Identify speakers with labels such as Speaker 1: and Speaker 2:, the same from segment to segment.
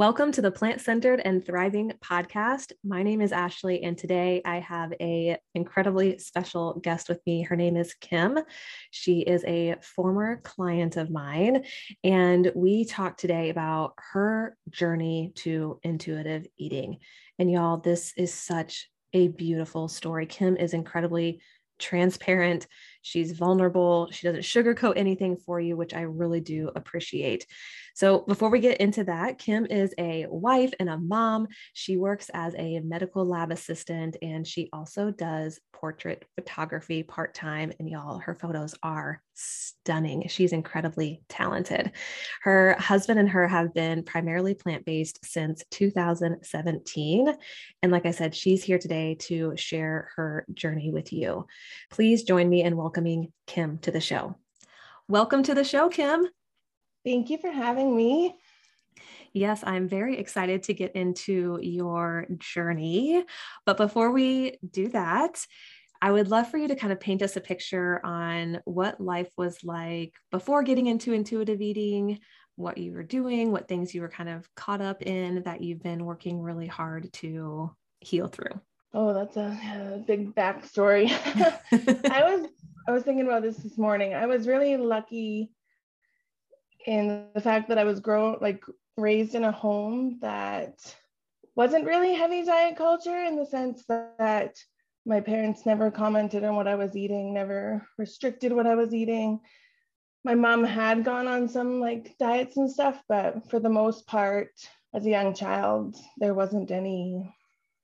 Speaker 1: Welcome to the Plant Centered and Thriving podcast. My name is Ashley and today I have a incredibly special guest with me. Her name is Kim. She is a former client of mine and we talk today about her journey to intuitive eating. And y'all, this is such a beautiful story. Kim is incredibly transparent. She's vulnerable. She doesn't sugarcoat anything for you, which I really do appreciate. So, before we get into that, Kim is a wife and a mom. She works as a medical lab assistant and she also does portrait photography part time. And y'all, her photos are stunning. She's incredibly talented. Her husband and her have been primarily plant based since 2017. And like I said, she's here today to share her journey with you. Please join me in welcoming Kim to the show. Welcome to the show, Kim.
Speaker 2: Thank you for having me.
Speaker 1: Yes, I'm very excited to get into your journey. But before we do that, I would love for you to kind of paint us a picture on what life was like before getting into intuitive eating, what you were doing, what things you were kind of caught up in that you've been working really hard to heal through.
Speaker 2: Oh, that's a, a big backstory. I was I was thinking about this this morning. I was really lucky in the fact that I was grown like raised in a home that wasn't really heavy diet culture in the sense that my parents never commented on what I was eating, never restricted what I was eating. My mom had gone on some like diets and stuff, but for the most part, as a young child, there wasn't any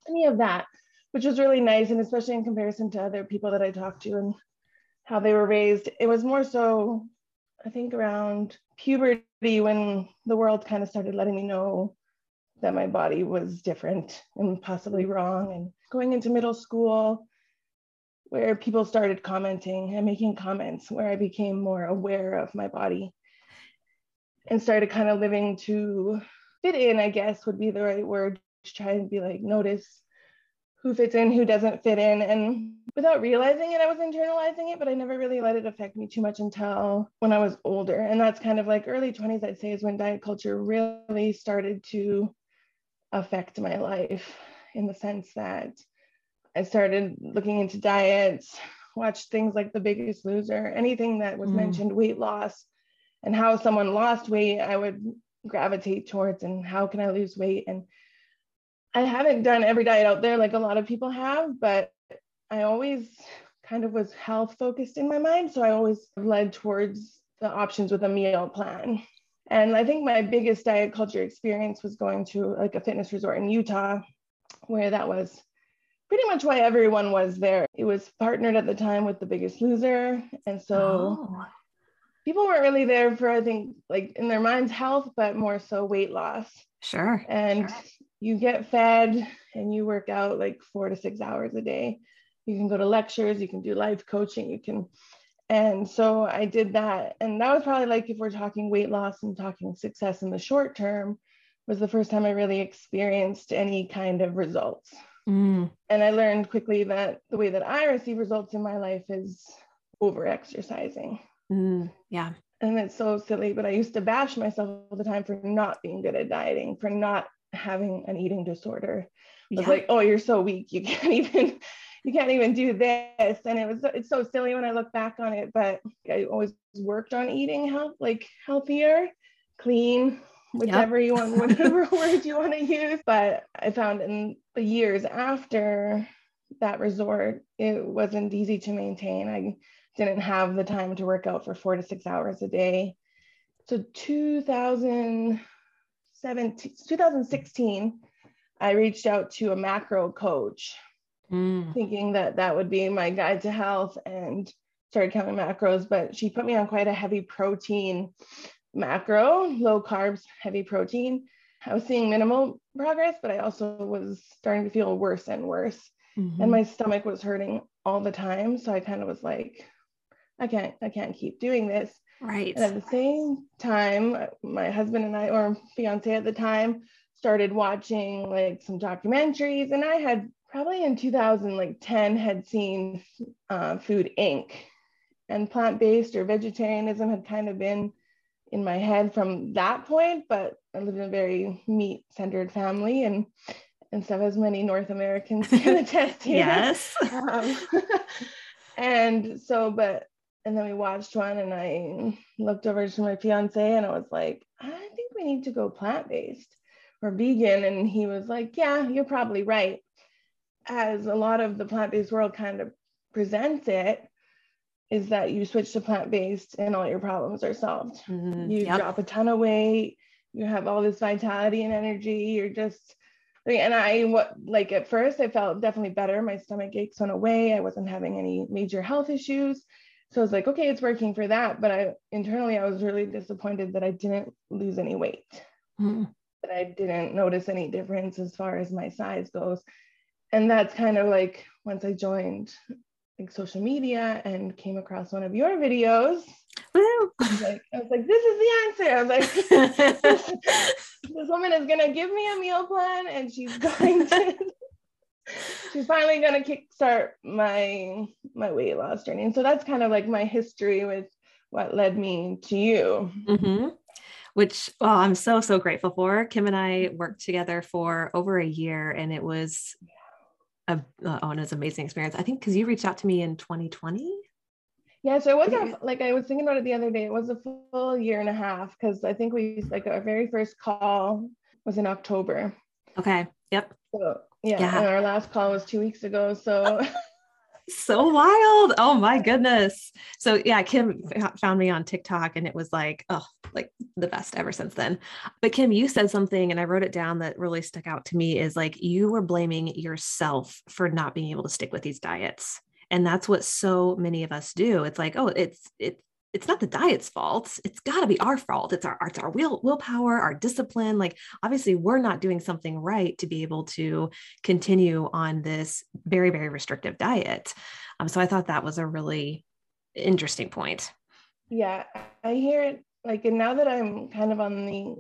Speaker 2: any of that, which was really nice. And especially in comparison to other people that I talked to and how they were raised, it was more so I think around puberty when the world kind of started letting me know that my body was different and possibly wrong. And going into middle school, where people started commenting and making comments, where I became more aware of my body and started kind of living to fit in, I guess would be the right word, to try and be like, notice who fits in, who doesn't fit in. And without realizing it, I was internalizing it, but I never really let it affect me too much until when I was older. And that's kind of like early 20s, I'd say, is when diet culture really started to affect my life in the sense that I started looking into diets, watched things like The Biggest Loser, anything that was mm. mentioned weight loss and how someone lost weight, I would gravitate towards and how can I lose weight and I haven't done every diet out there like a lot of people have, but I always kind of was health focused in my mind. So I always led towards the options with a meal plan. And I think my biggest diet culture experience was going to like a fitness resort in Utah, where that was pretty much why everyone was there. It was partnered at the time with The Biggest Loser. And so oh. people weren't really there for, I think, like in their minds, health, but more so weight loss.
Speaker 1: Sure.
Speaker 2: And
Speaker 1: sure
Speaker 2: you get fed and you work out like four to six hours a day. You can go to lectures, you can do life coaching, you can. And so I did that. And that was probably like if we're talking weight loss and talking success in the short term, was the first time I really experienced any kind of results. Mm. And I learned quickly that the way that I receive results in my life is over exercising.
Speaker 1: Mm. Yeah.
Speaker 2: And it's so silly, but I used to bash myself all the time for not being good at dieting, for not having an eating disorder was yeah. like, oh, you're so weak. You can't even you can't even do this. And it was it's so silly when I look back on it, but I always worked on eating health, like healthier, clean, whichever yep. you want, whatever word you want to use. But I found in the years after that resort, it wasn't easy to maintain. I didn't have the time to work out for four to six hours a day. So 2000 2016, I reached out to a macro coach, mm. thinking that that would be my guide to health and started counting macros. But she put me on quite a heavy protein macro, low carbs, heavy protein. I was seeing minimal progress, but I also was starting to feel worse and worse. Mm-hmm. And my stomach was hurting all the time. So I kind of was like, I can't, I can't keep doing this.
Speaker 1: Right.
Speaker 2: And at the same time, my husband and I, or fiance at the time, started watching like some documentaries. And I had probably in 2010 had seen uh, Food Inc. and plant-based or vegetarianism had kind of been in my head from that point. But I lived in a very meat-centered family and and stuff as many North Americans can attest to.
Speaker 1: yes.
Speaker 2: Um, and so, but and then we watched one and I looked over to my fiance and I was like, I think we need to go plant-based or vegan. And he was like, Yeah, you're probably right. As a lot of the plant-based world kind of presents it, is that you switch to plant-based and all your problems are solved. Mm-hmm. You yep. drop a ton of weight, you have all this vitality and energy, you're just and I what like at first I felt definitely better. My stomach aches went away. I wasn't having any major health issues. So I was like, okay, it's working for that. But I internally, I was really disappointed that I didn't lose any weight, mm. that I didn't notice any difference as far as my size goes. And that's kind of like once I joined like social media and came across one of your videos. I was, like, I was like, this is the answer. I was like, this, this woman is gonna give me a meal plan and she's going to she's finally gonna kickstart my my weight loss journey. And so that's kind of like my history with what led me to you.
Speaker 1: Mm-hmm. Which well, I'm so so grateful for. Kim and I worked together for over a year, and it was a uh, oh, and it's an amazing experience. I think because you reached out to me in 2020.
Speaker 2: Yeah, so it wasn't like I was thinking about it the other day. It was a full year and a half because I think we like our very first call was in October.
Speaker 1: Okay. Yep.
Speaker 2: So yeah, yeah. our last call was two weeks ago. So
Speaker 1: so wild. Oh my goodness. So yeah, Kim found me on TikTok and it was like, oh, like the best ever since then. But Kim, you said something and I wrote it down that really stuck out to me is like you were blaming yourself for not being able to stick with these diets. And that's what so many of us do. It's like, oh, it's it's it's not the diet's fault. It's got to be our fault. It's our it's our will willpower, our discipline. Like obviously, we're not doing something right to be able to continue on this very very restrictive diet. Um, so I thought that was a really interesting point.
Speaker 2: Yeah, I hear it like, and now that I'm kind of on the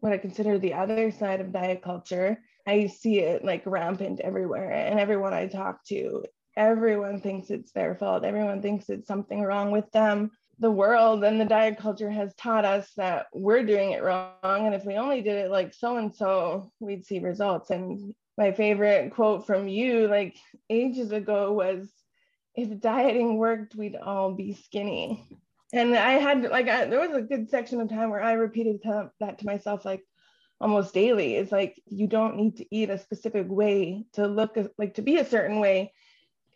Speaker 2: what I consider the other side of diet culture, I see it like rampant everywhere, and everyone I talk to everyone thinks it's their fault. Everyone thinks it's something wrong with them the world and the diet culture has taught us that we're doing it wrong. And if we only did it like so and so, we'd see results. And my favorite quote from you, like ages ago, was if dieting worked, we'd all be skinny. And I had like, I, there was a good section of time where I repeated to, that to myself, like almost daily. It's like, you don't need to eat a specific way to look like to be a certain way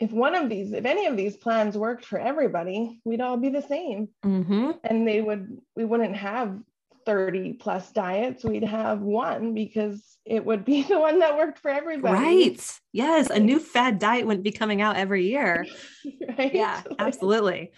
Speaker 2: if one of these, if any of these plans worked for everybody, we'd all be the same. Mm-hmm. And they would, we wouldn't have 30 plus diets. We'd have one because it would be the one that worked for everybody.
Speaker 1: Right. Yes. A new fad diet wouldn't be coming out every year. right? Yeah, absolutely.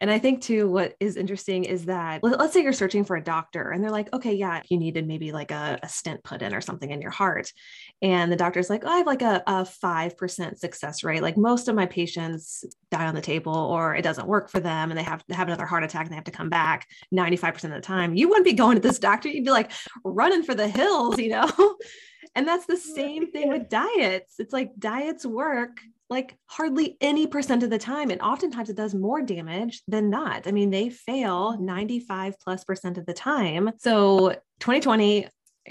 Speaker 1: And I think too, what is interesting is that let's say you're searching for a doctor and they're like, okay, yeah, you needed maybe like a, a stent put in or something in your heart. And the doctor's like, oh, I have like a, a 5% success rate. Like most of my patients die on the table or it doesn't work for them and they have to have another heart attack and they have to come back 95% of the time. You wouldn't be going to this doctor. You'd be like running for the hills, you know? and that's the same thing with diets. It's like diets work like hardly any percent of the time. And oftentimes it does more damage than not. I mean, they fail 95 plus percent of the time. So 2020,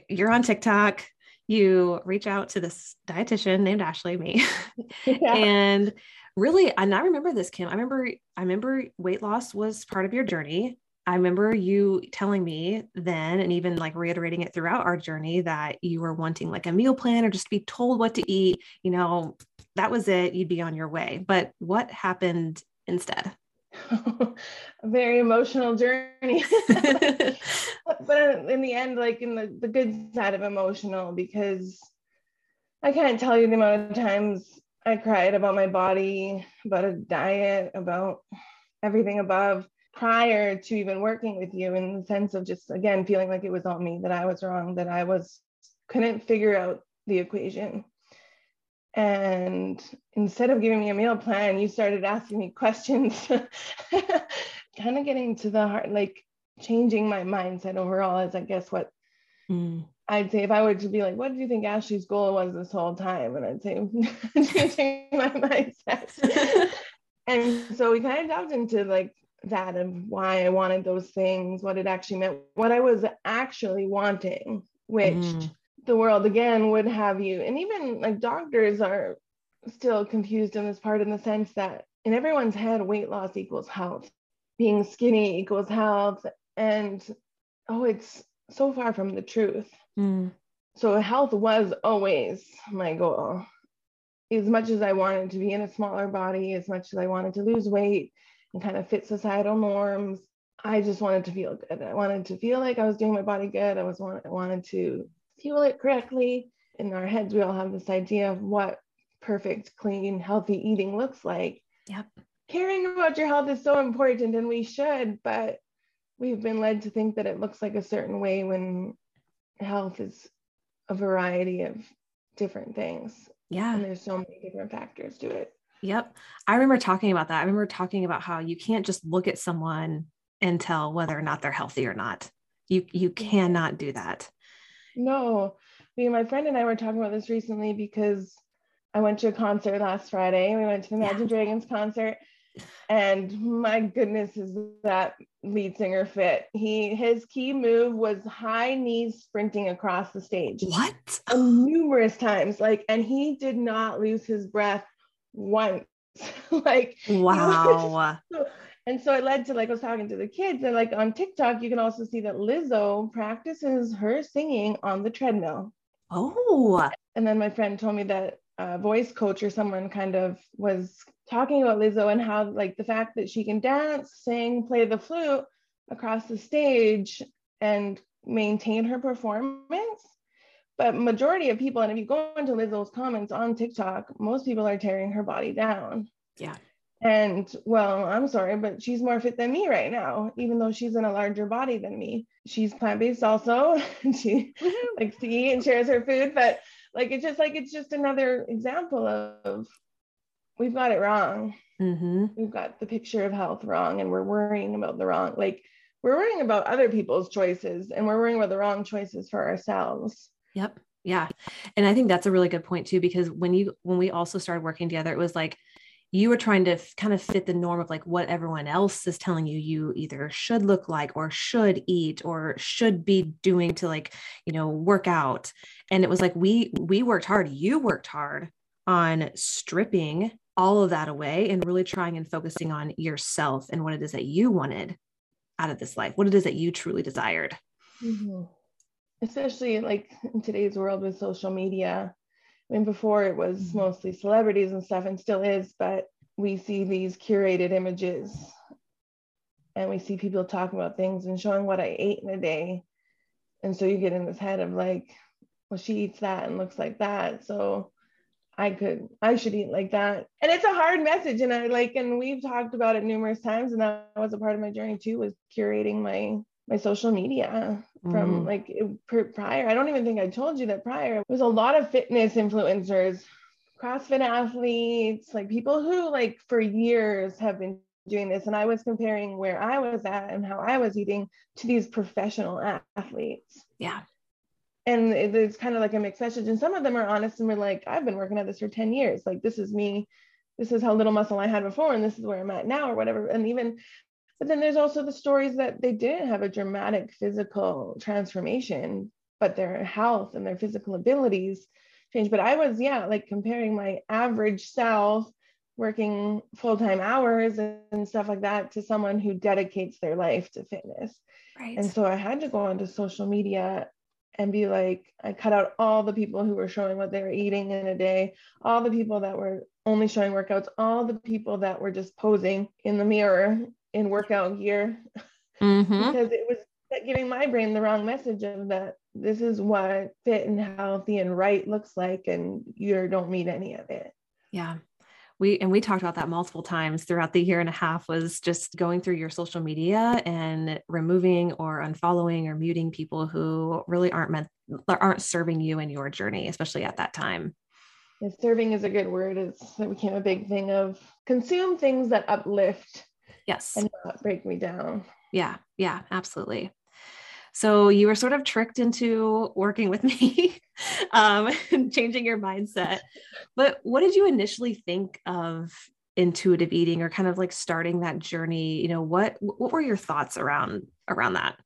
Speaker 1: you're on TikTok, you reach out to this dietitian named Ashley, me. Yeah. and really, and I remember this, Kim. I remember, I remember weight loss was part of your journey. I remember you telling me then, and even like reiterating it throughout our journey, that you were wanting like a meal plan or just to be told what to eat. You know, that was it. You'd be on your way. But what happened instead?
Speaker 2: a very emotional journey. but in the end, like in the, the good side of emotional, because I can't tell you the amount of times I cried about my body, about a diet, about everything above prior to even working with you in the sense of just again feeling like it was on me that I was wrong, that I was couldn't figure out the equation. And instead of giving me a meal plan, you started asking me questions, kind of getting to the heart, like changing my mindset overall is I guess what mm. I'd say if I were to be like, what do you think Ashley's goal was this whole time? And I'd say changing my mindset. and so we kind of delved into like that of why I wanted those things, what it actually meant, what I was actually wanting, which mm. The world again would have you. And even like doctors are still confused in this part in the sense that in everyone's head, weight loss equals health, being skinny equals health. And oh, it's so far from the truth. Mm. So health was always my goal. As much as I wanted to be in a smaller body, as much as I wanted to lose weight and kind of fit societal norms, I just wanted to feel good. I wanted to feel like I was doing my body good. I was I wanted to fuel it correctly. In our heads, we all have this idea of what perfect, clean, healthy eating looks like.
Speaker 1: Yep.
Speaker 2: Caring about your health is so important, and we should, but we've been led to think that it looks like a certain way when health is a variety of different things.
Speaker 1: Yeah.
Speaker 2: And there's so many different factors to it.
Speaker 1: Yep. I remember talking about that. I remember talking about how you can't just look at someone and tell whether or not they're healthy or not. You you cannot do that.
Speaker 2: No. Me and my friend and I were talking about this recently because I went to a concert last Friday. We went to the Imagine yeah. Dragons concert and my goodness is that lead singer fit he his key move was high knees sprinting across the stage
Speaker 1: what um,
Speaker 2: numerous times like and he did not lose his breath once like
Speaker 1: wow
Speaker 2: and so it led to like I was talking to the kids and like on TikTok you can also see that Lizzo practices her singing on the treadmill.
Speaker 1: Oh.
Speaker 2: And then my friend told me that a voice coach or someone kind of was talking about Lizzo and how like the fact that she can dance, sing, play the flute across the stage and maintain her performance. But majority of people, and if you go into Lizzo's comments on TikTok, most people are tearing her body down.
Speaker 1: Yeah.
Speaker 2: And well, I'm sorry, but she's more fit than me right now, even though she's in a larger body than me. She's plant-based also. she likes to eat and shares her food, but like it's just like it's just another example of we've got it wrong. Mm-hmm. We've got the picture of health wrong, and we're worrying about the wrong. Like we're worrying about other people's choices, and we're worrying about the wrong choices for ourselves.
Speaker 1: Yep. Yeah. And I think that's a really good point too, because when you when we also started working together, it was like you were trying to f- kind of fit the norm of like what everyone else is telling you you either should look like or should eat or should be doing to like you know work out and it was like we we worked hard you worked hard on stripping all of that away and really trying and focusing on yourself and what it is that you wanted out of this life, what it is that you truly desired.
Speaker 2: Mm-hmm. Especially like in today's world with social media. I mean, before it was mm-hmm. mostly celebrities and stuff, and still is, but we see these curated images and we see people talking about things and showing what I ate in a day. And so you get in this head of like, well, she eats that and looks like that. So I could, I should eat like that. And it's a hard message. And I like, and we've talked about it numerous times. And that was a part of my journey too, was curating my, my social media from mm. like it, prior. I don't even think I told you that prior was a lot of fitness influencers, CrossFit athletes, like people who like for years have been doing this. And I was comparing where I was at and how I was eating to these professional athletes.
Speaker 1: Yeah
Speaker 2: and it's kind of like a mixed message and some of them are honest and we're like i've been working at this for 10 years like this is me this is how little muscle i had before and this is where i'm at now or whatever and even but then there's also the stories that they didn't have a dramatic physical transformation but their health and their physical abilities changed. But i was yeah like comparing my average self working full-time hours and stuff like that to someone who dedicates their life to fitness.
Speaker 1: Right.
Speaker 2: And so i had to go onto social media and be like, I cut out all the people who were showing what they were eating in a day, all the people that were only showing workouts, all the people that were just posing in the mirror in workout gear, mm-hmm. because it was giving my brain the wrong message of that this is what fit and healthy and right looks like, and you don't meet any of it.
Speaker 1: Yeah. we and we talked about that multiple times throughout the year and a half was just going through your social media and removing or unfollowing or muting people who really aren't meant aren't serving you in your journey especially at that time
Speaker 2: yeah, serving is a good word it's it became a big thing of consume things that uplift
Speaker 1: yes
Speaker 2: and not break me down
Speaker 1: yeah yeah absolutely so you were sort of tricked into working with me, um, and changing your mindset. But what did you initially think of intuitive eating or kind of like starting that journey? You know, what what were your thoughts around around that?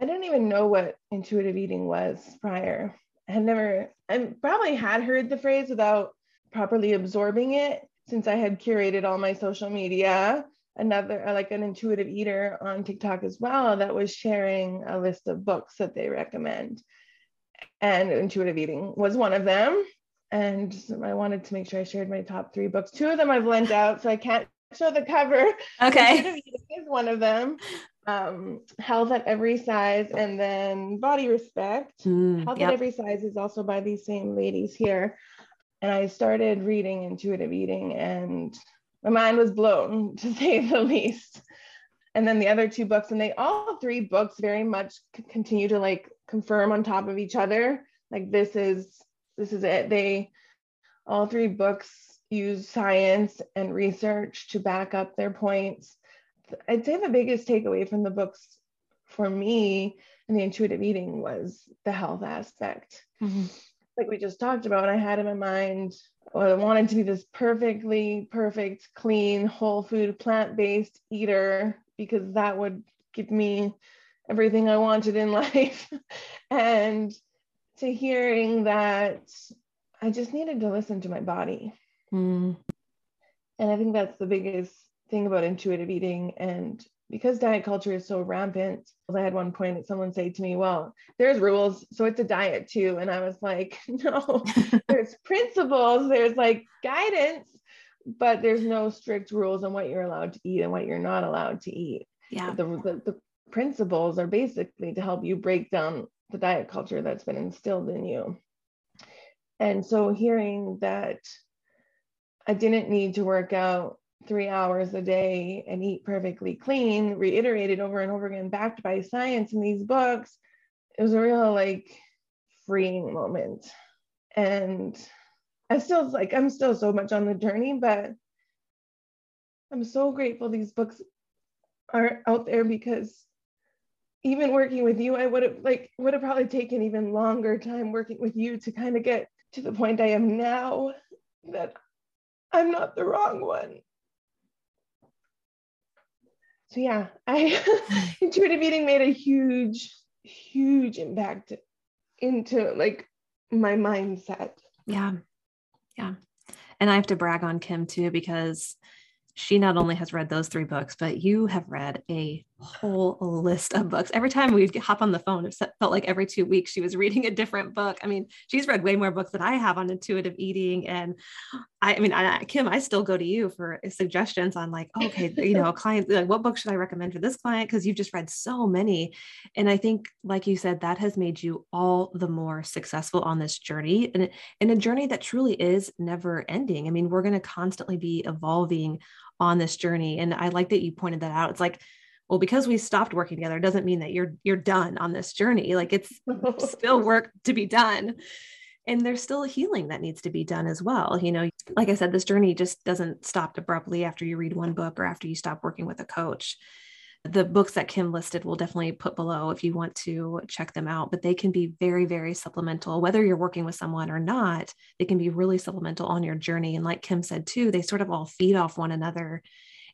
Speaker 2: I didn't even know what intuitive eating was prior. I had never, I probably had heard the phrase without properly absorbing it since I had curated all my social media another uh, like an intuitive eater on TikTok as well that was sharing a list of books that they recommend. And intuitive eating was one of them. And I wanted to make sure I shared my top three books. Two of them I've lent out, so I can't show the cover.
Speaker 1: Okay.
Speaker 2: is one of them. Um, Health at Every Size, and then Body Respect. Mm, Health yep. at Every Size is also by these same ladies here. And I started reading intuitive eating and my mind was blown to say the least. And then the other two books and they all three books very much continue to like confirm on top of each other. Like this is this is it. They all three books use science and research to back up their points. I'd say the biggest takeaway from the books for me and the intuitive eating was the health aspect. Mm-hmm. Like we just talked about i had in my mind I wanted to be this perfectly perfect, clean, whole food, plant based eater because that would give me everything I wanted in life. and to hearing that I just needed to listen to my body. Mm. And I think that's the biggest thing about intuitive eating and because diet culture is so rampant, I had one point that someone said to me, Well, there's rules, so it's a diet too. And I was like, No, there's principles, there's like guidance, but there's no strict rules on what you're allowed to eat and what you're not allowed to eat.
Speaker 1: Yeah.
Speaker 2: The, the, the principles are basically to help you break down the diet culture that's been instilled in you. And so hearing that I didn't need to work out three hours a day and eat perfectly clean, reiterated over and over again, backed by science in these books, it was a real like freeing moment. And I still like, I'm still so much on the journey, but I'm so grateful these books are out there because even working with you, I would have like would have probably taken even longer time working with you to kind of get to the point I am now that I'm not the wrong one so yeah, I intuitive eating made a huge, huge impact into like my mindset.
Speaker 1: Yeah. Yeah. And I have to brag on Kim too, because she not only has read those three books, but you have read a whole list of books. Every time we'd hop on the phone, it felt like every two weeks she was reading a different book. I mean, she's read way more books than I have on intuitive eating. And I, I mean, I, Kim, I still go to you for suggestions on like, okay, you know, a client, like, what book should I recommend for this client? Because you've just read so many. And I think, like you said, that has made you all the more successful on this journey and in a journey that truly is never ending. I mean, we're going to constantly be evolving on this journey. And I like that you pointed that out. It's like, well, because we stopped working together doesn't mean that you're you're done on this journey. Like it's still work to be done. And there's still healing that needs to be done as well. You know, like I said, this journey just doesn't stop abruptly after you read one book or after you stop working with a coach the books that Kim listed will definitely put below if you want to check them out, but they can be very, very supplemental. Whether you're working with someone or not, they can be really supplemental on your journey. And like Kim said too, they sort of all feed off one another.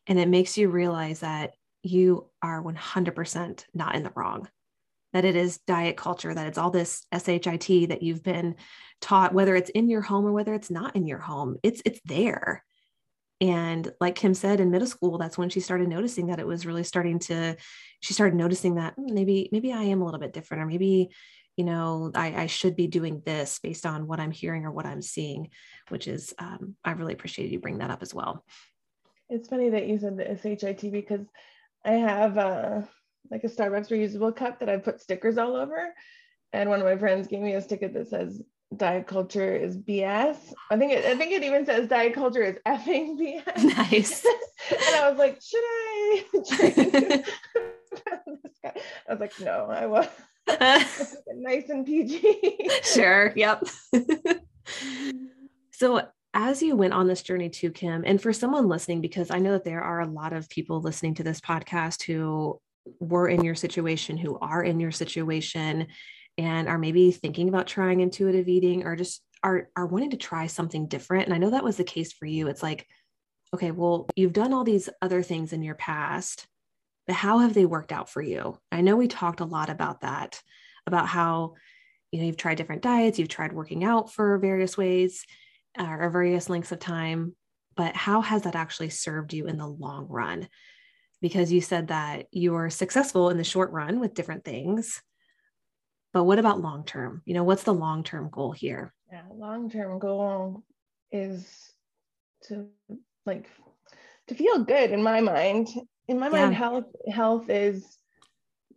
Speaker 1: And it makes you realize that you are 100% not in the wrong, that it is diet culture, that it's all this SHIT that you've been taught, whether it's in your home or whether it's not in your home, it's, it's there. And like kim said in middle school that's when she started noticing that it was really starting to she started noticing that hmm, maybe maybe i am a little bit different or maybe you know I, I should be doing this based on what i'm hearing or what i'm seeing which is um, i really appreciate you bring that up as well.
Speaker 2: It's funny that you said the shit because i have uh, like a starbucks reusable cup that i put stickers all over and one of my friends gave me a sticker that says diet culture is BS. I think it, I think it even says diet culture is effing BS.
Speaker 1: Nice.
Speaker 2: and I was like, should I? I was like, no, I was nice and PG.
Speaker 1: sure. Yep. so as you went on this journey to Kim, and for someone listening, because I know that there are a lot of people listening to this podcast who were in your situation, who are in your situation, and are maybe thinking about trying intuitive eating or just are, are wanting to try something different. And I know that was the case for you. It's like, okay, well, you've done all these other things in your past, but how have they worked out for you? I know we talked a lot about that, about how, you know, you've tried different diets, you've tried working out for various ways or various lengths of time, but how has that actually served you in the long run? Because you said that you were successful in the short run with different things, but what about long term? You know, what's the long term goal here?
Speaker 2: Yeah, long term goal is to like to feel good in my mind. In my yeah. mind, health health is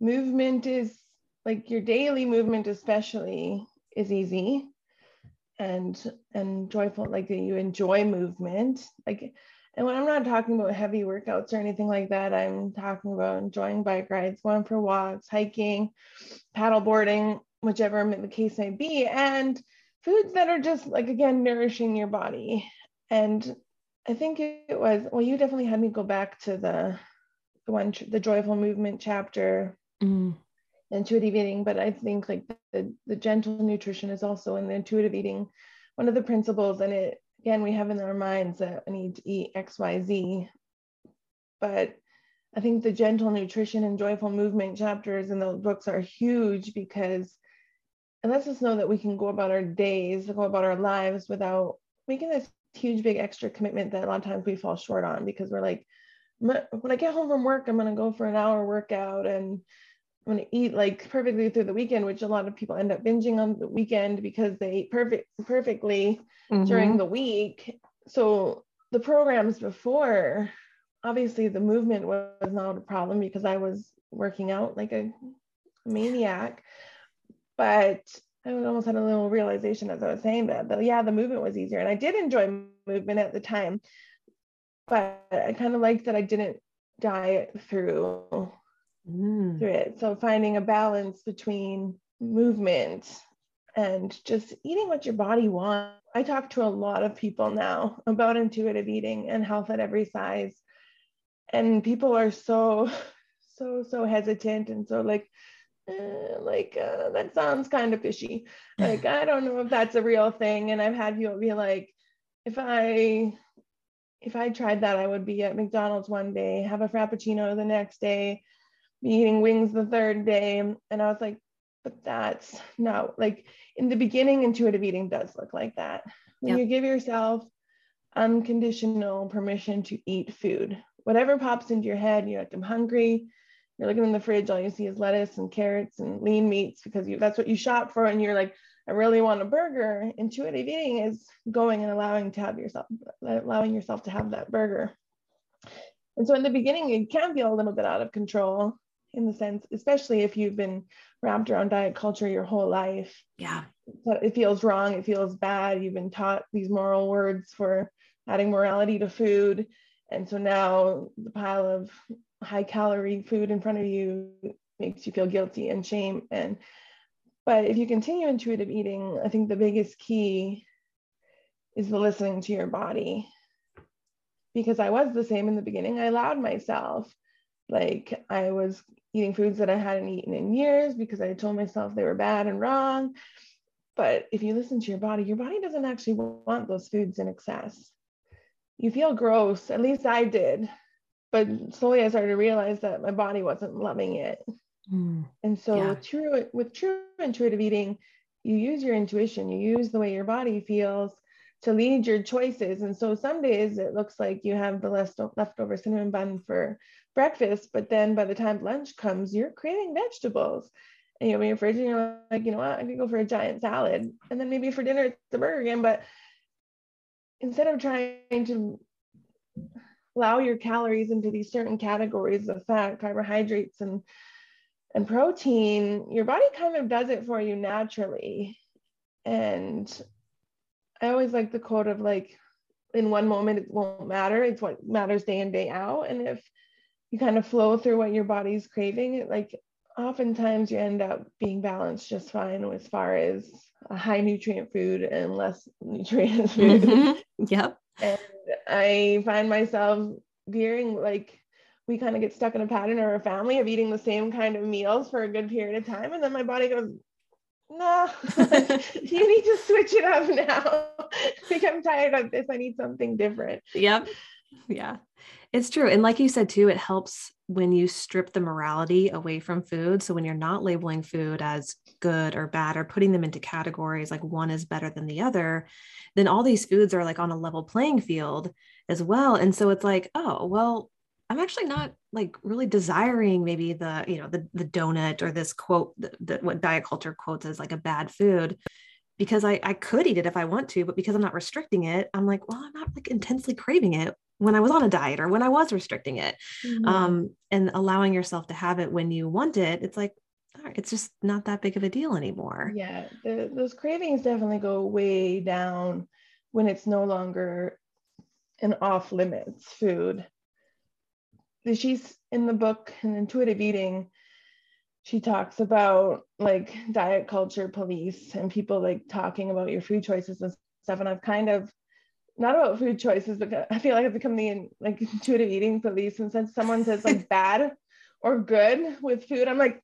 Speaker 2: movement is like your daily movement especially is easy and and joyful like you enjoy movement like and when i'm not talking about heavy workouts or anything like that i'm talking about enjoying bike rides going for walks hiking paddle boarding whichever the case may be and foods that are just like again nourishing your body. And i think it was well you definitely had me go back to the the one the joyful movement chapter. Mm intuitive eating, but I think like the, the gentle nutrition is also in the intuitive eating one of the principles. And it again, we have in our minds that I need to eat X, Y, Z. But I think the gentle nutrition and joyful movement chapters in those books are huge because it lets us know that we can go about our days, go about our lives without making this huge, big extra commitment that a lot of times we fall short on because we're like, when I get home from work, I'm going to go for an hour workout and I'm going to eat like perfectly through the weekend, which a lot of people end up binging on the weekend because they eat perfect perfectly mm-hmm. during the week. So the programs before, obviously the movement was not a problem because I was working out like a maniac. But I almost had a little realization as I was saying that, that yeah, the movement was easier. And I did enjoy movement at the time, but I kind of liked that I didn't diet through mm. through it. So finding a balance between movement and just eating what your body wants. I talk to a lot of people now about intuitive eating and health at every size. And people are so, so, so hesitant and so like, eh, like uh, that sounds kind of fishy. Like, I don't know if that's a real thing. And I've had people be like, if I if I tried that, I would be at McDonald's one day, have a frappuccino the next day, eating wings the third day. And I was like, but that's no, like in the beginning, intuitive eating does look like that. When yep. you give yourself unconditional permission to eat food, whatever pops into your head, you're like, I'm hungry. You're looking in the fridge, all you see is lettuce and carrots and lean meats because you that's what you shop for. And you're like, I really want a burger. Intuitive eating is going and allowing to have yourself, allowing yourself to have that burger. And so in the beginning, it can feel a little bit out of control in the sense, especially if you've been wrapped around diet culture your whole life.
Speaker 1: Yeah.
Speaker 2: it feels wrong. It feels bad. You've been taught these moral words for adding morality to food. And so now the pile of high calorie food in front of you makes you feel guilty and shame. And but if you continue intuitive eating, I think the biggest key is the listening to your body. Because I was the same in the beginning. I allowed myself like I was eating foods that I hadn't eaten in years because I told myself they were bad and wrong. But if you listen to your body, your body doesn't actually want those foods in excess. You feel gross, at least I did. But slowly I started to realize that my body wasn't loving it. Mm, and so yeah. with true with true intuitive eating, you use your intuition, you use the way your body feels to lead your choices. And so some days it looks like you have the leftover cinnamon bun for breakfast, but then by the time lunch comes, you're craving vegetables. And you open your fridge and you're like, you know what, I could go for a giant salad. And then maybe for dinner it's the burger again. But instead of trying to allow your calories into these certain categories of fat, carbohydrates, and and protein, your body kind of does it for you naturally. And I always like the quote of like, in one moment, it won't matter. It's what matters day in, day out. And if you kind of flow through what your body's craving, it like oftentimes you end up being balanced just fine as far as a high nutrient food and less nutrient food.
Speaker 1: Mm-hmm. Yep.
Speaker 2: And I find myself veering like we kind of get stuck in a pattern or a family of eating the same kind of meals for a good period of time. And then my body goes, no, you need to switch it up now. like I'm tired of this. I need something different.
Speaker 1: Yep. Yeah. It's true. And like you said too, it helps when you strip the morality away from food. So when you're not labeling food as good or bad or putting them into categories like one is better than the other, then all these foods are like on a level playing field as well. And so it's like, oh, well, I'm actually not like really desiring maybe the, you know, the the donut or this quote that what diet culture quotes as like a bad food because I, I could eat it if I want to, but because I'm not restricting it, I'm like, well, I'm not like intensely craving it when I was on a diet or when I was restricting it. Mm-hmm. Um, and allowing yourself to have it when you want it, it's like, it's just not that big of a deal anymore.
Speaker 2: Yeah, the, those cravings definitely go way down when it's no longer an off limits food. She's in the book, in Intuitive Eating, she talks about like diet culture police and people like talking about your food choices and stuff. And I've kind of not about food choices, but I feel like I've become the like intuitive eating police. And since someone says like bad or good with food, I'm like,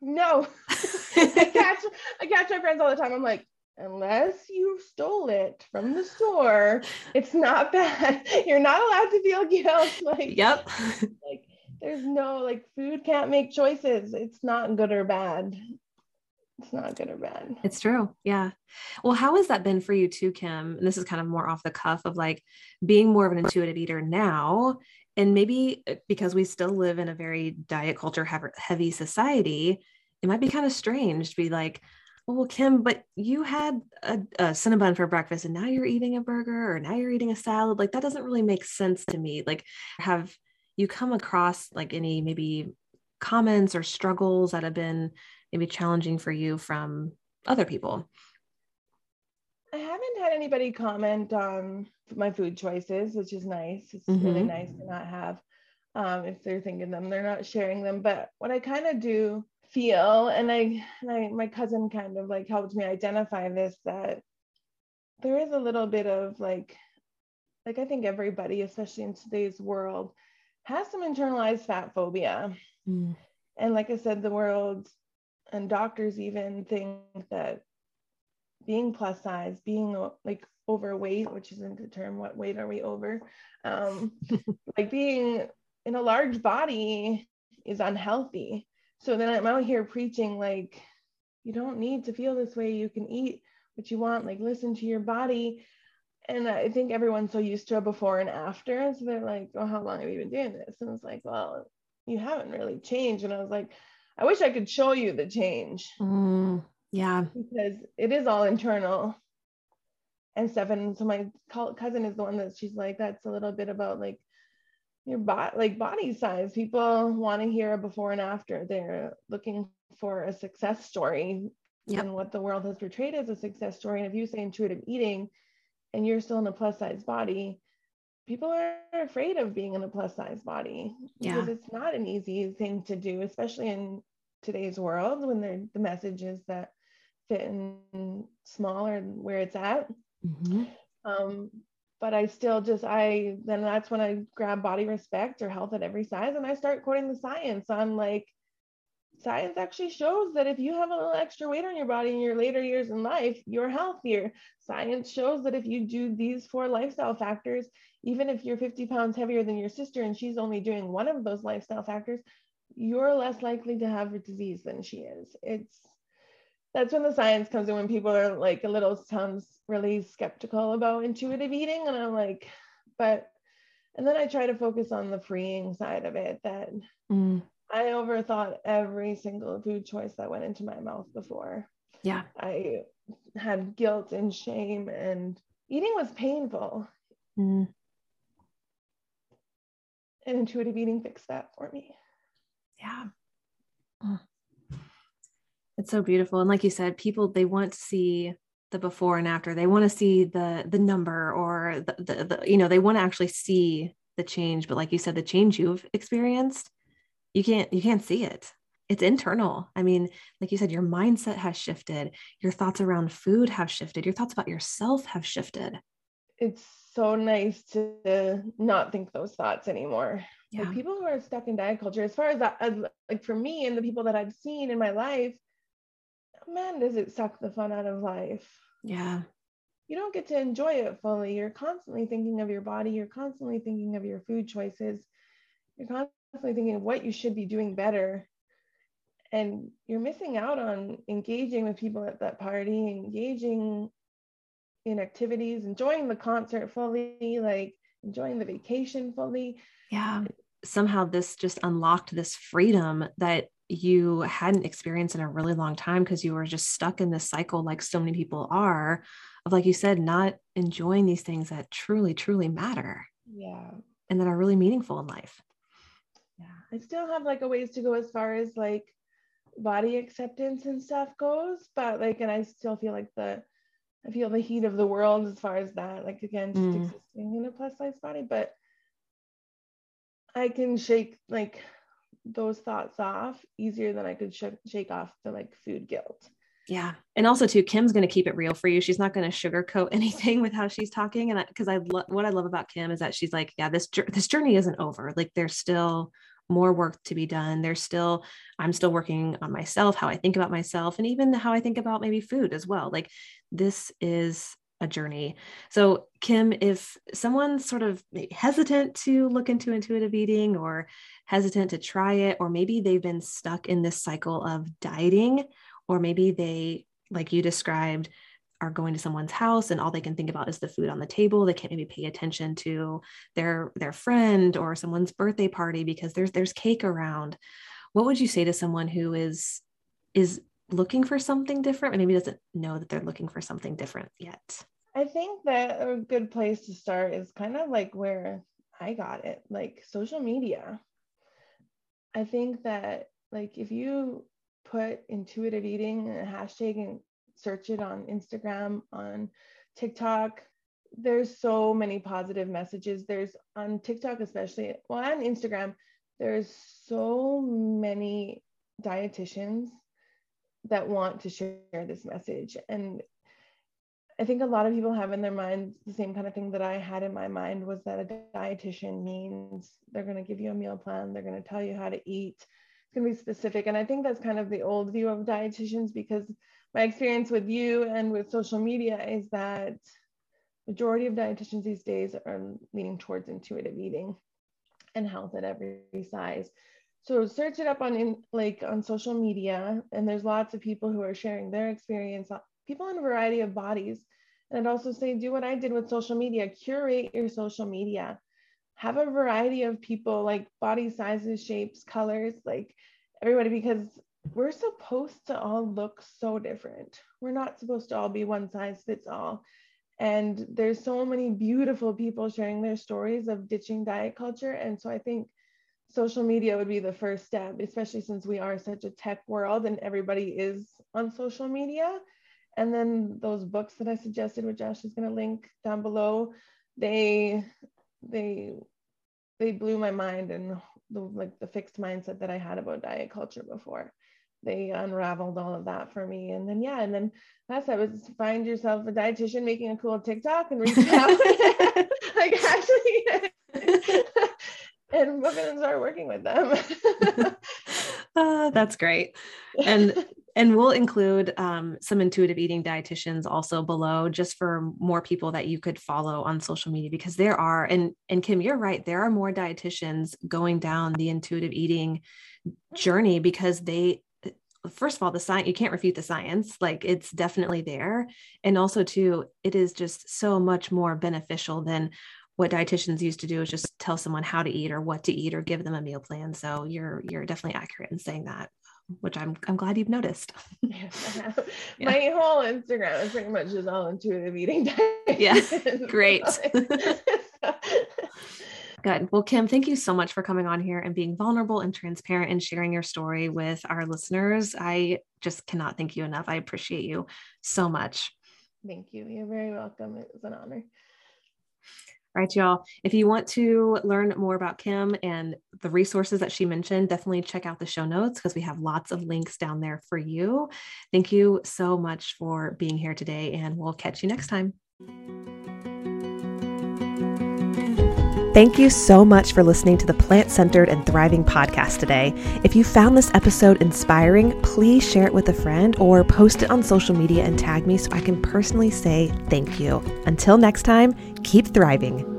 Speaker 2: no. I catch I catch my friends all the time. I'm like, unless you stole it from the store, it's not bad. You're not allowed to feel guilt. Like,
Speaker 1: yep.
Speaker 2: like there's no like food can't make choices. It's not good or bad it's not good or bad.
Speaker 1: It's true. Yeah. Well, how has that been for you too, Kim? And this is kind of more off the cuff of like being more of an intuitive eater now. And maybe uh, because we still live in a very diet culture heavy society, it might be kind of strange to be like, well, Kim, but you had a, a Cinnabon for breakfast and now you're eating a burger or now you're eating a salad. Like that doesn't really make sense to me. Like, have you come across like any maybe comments or struggles that have been maybe challenging for you from other people?
Speaker 2: I haven't had anybody comment on my food choices, which is nice. It's mm-hmm. really nice to not have um, if they're thinking them, they're not sharing them. But what I kind of do feel, and I, and I, my cousin kind of like helped me identify this that there is a little bit of like, like I think everybody, especially in today's world, has some internalized fat phobia. Mm. And like I said, the world and doctors even think that being plus size, being like overweight, which isn't the term, what weight are we over? Um, like being in a large body is unhealthy. So then I'm out here preaching like, you don't need to feel this way. You can eat what you want, like listen to your body. And I think everyone's so used to a before and after. So they're like, oh, how long have you been doing this? And it's like, well, you haven't really changed. And I was like, I wish I could show you the change.
Speaker 1: Mm, yeah.
Speaker 2: Because it is all internal and stuff. And so my cousin is the one that she's like, that's a little bit about like your body, like body size. People want to hear a before and after. They're looking for a success story yep. and what the world has portrayed as a success story. And if you say intuitive eating and you're still in a plus size body, people are afraid of being in a plus size body because it's not an easy thing to do, especially in today's world when the message is that fit in smaller and where it's at. Mm-hmm. Um, but I still just I then that's when I grab body respect or health at every size and I start quoting the science on like science actually shows that if you have a little extra weight on your body in your later years in life, you're healthier. Science shows that if you do these four lifestyle factors, even if you're 50 pounds heavier than your sister and she's only doing one of those lifestyle factors, you're less likely to have a disease than she is. It's that's when the science comes in when people are like a little sounds really skeptical about intuitive eating. And I'm like, but and then I try to focus on the freeing side of it that mm. I overthought every single food choice that went into my mouth before.
Speaker 1: Yeah.
Speaker 2: I had guilt and shame and eating was painful. Mm. And intuitive eating fixed that for me.
Speaker 1: Yeah. It's so beautiful. And like you said, people, they want to see the before and after. They want to see the the number or the, the, the you know, they want to actually see the change. But like you said, the change you've experienced, you can't you can't see it. It's internal. I mean, like you said, your mindset has shifted. Your thoughts around food have shifted. Your thoughts about yourself have shifted.
Speaker 2: It's so nice to not think those thoughts anymore. Yeah. Like people who are stuck in diet culture, as far as that, as, like for me and the people that I've seen in my life, man, does it suck the fun out of life.
Speaker 1: Yeah.
Speaker 2: You don't get to enjoy it fully. You're constantly thinking of your body. You're constantly thinking of your food choices. You're constantly thinking of what you should be doing better. And you're missing out on engaging with people at that party, engaging in activities, enjoying the concert fully, like enjoying the vacation fully.
Speaker 1: Yeah. Somehow this just unlocked this freedom that you hadn't experienced in a really long time because you were just stuck in this cycle, like so many people are, of like you said, not enjoying these things that truly, truly matter.
Speaker 2: Yeah.
Speaker 1: And that are really meaningful in life.
Speaker 2: Yeah. I still have like a ways to go as far as like body acceptance and stuff goes, but like, and I still feel like the, I feel the heat of the world as far as that, like again, just mm. existing in a plus size body, but I can shake like those thoughts off easier than I could sh- shake off the like food guilt.
Speaker 1: Yeah. And also too, Kim's going to keep it real for you. She's not going to sugarcoat anything with how she's talking. And I, because I, love, what I love about Kim is that she's like, yeah, this, this journey isn't over. Like there's still more work to be done. There's still, I'm still working on myself, how I think about myself, and even how I think about maybe food as well. Like this is a journey. So, Kim, if someone's sort of hesitant to look into intuitive eating or hesitant to try it, or maybe they've been stuck in this cycle of dieting, or maybe they, like you described, are going to someone's house and all they can think about is the food on the table they can't maybe pay attention to their their friend or someone's birthday party because there's there's cake around what would you say to someone who is is looking for something different and maybe doesn't know that they're looking for something different yet.
Speaker 2: I think that a good place to start is kind of like where i got it like social media. I think that like if you put intuitive eating and a hashtag and search it on instagram on tiktok there's so many positive messages. There's on tiktok especially well on instagram there's so many dietitians that want to share this message. And I think a lot of people have in their minds the same kind of thing that I had in my mind was that a dietitian means they're going to give you a meal plan, they're going to tell you how to eat. It's going to be specific. And I think that's kind of the old view of dietitians because my experience with you and with social media is that majority of dietitians these days are leaning towards intuitive eating and health at every size. So search it up on in, like on social media, and there's lots of people who are sharing their experience. Uh, people in a variety of bodies, and I'd also say do what I did with social media: curate your social media. Have a variety of people, like body sizes, shapes, colors, like everybody, because we're supposed to all look so different. We're not supposed to all be one size fits all. And there's so many beautiful people sharing their stories of ditching diet culture. And so I think social media would be the first step, especially since we are such a tech world and everybody is on social media. And then those books that I suggested, which Josh is going to link down below, they they they blew my mind and the like the fixed mindset that I had about diet culture before. They unraveled all of that for me. And then yeah, and then last I was find yourself a dietitian making a cool TikTok and reach out. like actually and we're going to start working with them.
Speaker 1: uh, that's great. And and we'll include um, some intuitive eating dietitians also below just for more people that you could follow on social media because there are and and kim you're right there are more dietitians going down the intuitive eating journey because they first of all the science you can't refute the science like it's definitely there and also too it is just so much more beneficial than what dietitians used to do is just tell someone how to eat or what to eat or give them a meal plan. So you're you're definitely accurate in saying that, which I'm I'm glad you've noticed.
Speaker 2: yes, yeah. My whole Instagram is pretty much just all intuitive eating.
Speaker 1: yeah, great. Good. Well, Kim, thank you so much for coming on here and being vulnerable and transparent and sharing your story with our listeners. I just cannot thank you enough. I appreciate you so much.
Speaker 2: Thank you. You're very welcome. It was an honor.
Speaker 1: Right, y'all. If you want to learn more about Kim and the resources that she mentioned, definitely check out the show notes because we have lots of links down there for you. Thank you so much for being here today, and we'll catch you next time. Thank you so much for listening to the Plant Centered and Thriving podcast today. If you found this episode inspiring, please share it with a friend or post it on social media and tag me so I can personally say thank you. Until next time, keep thriving.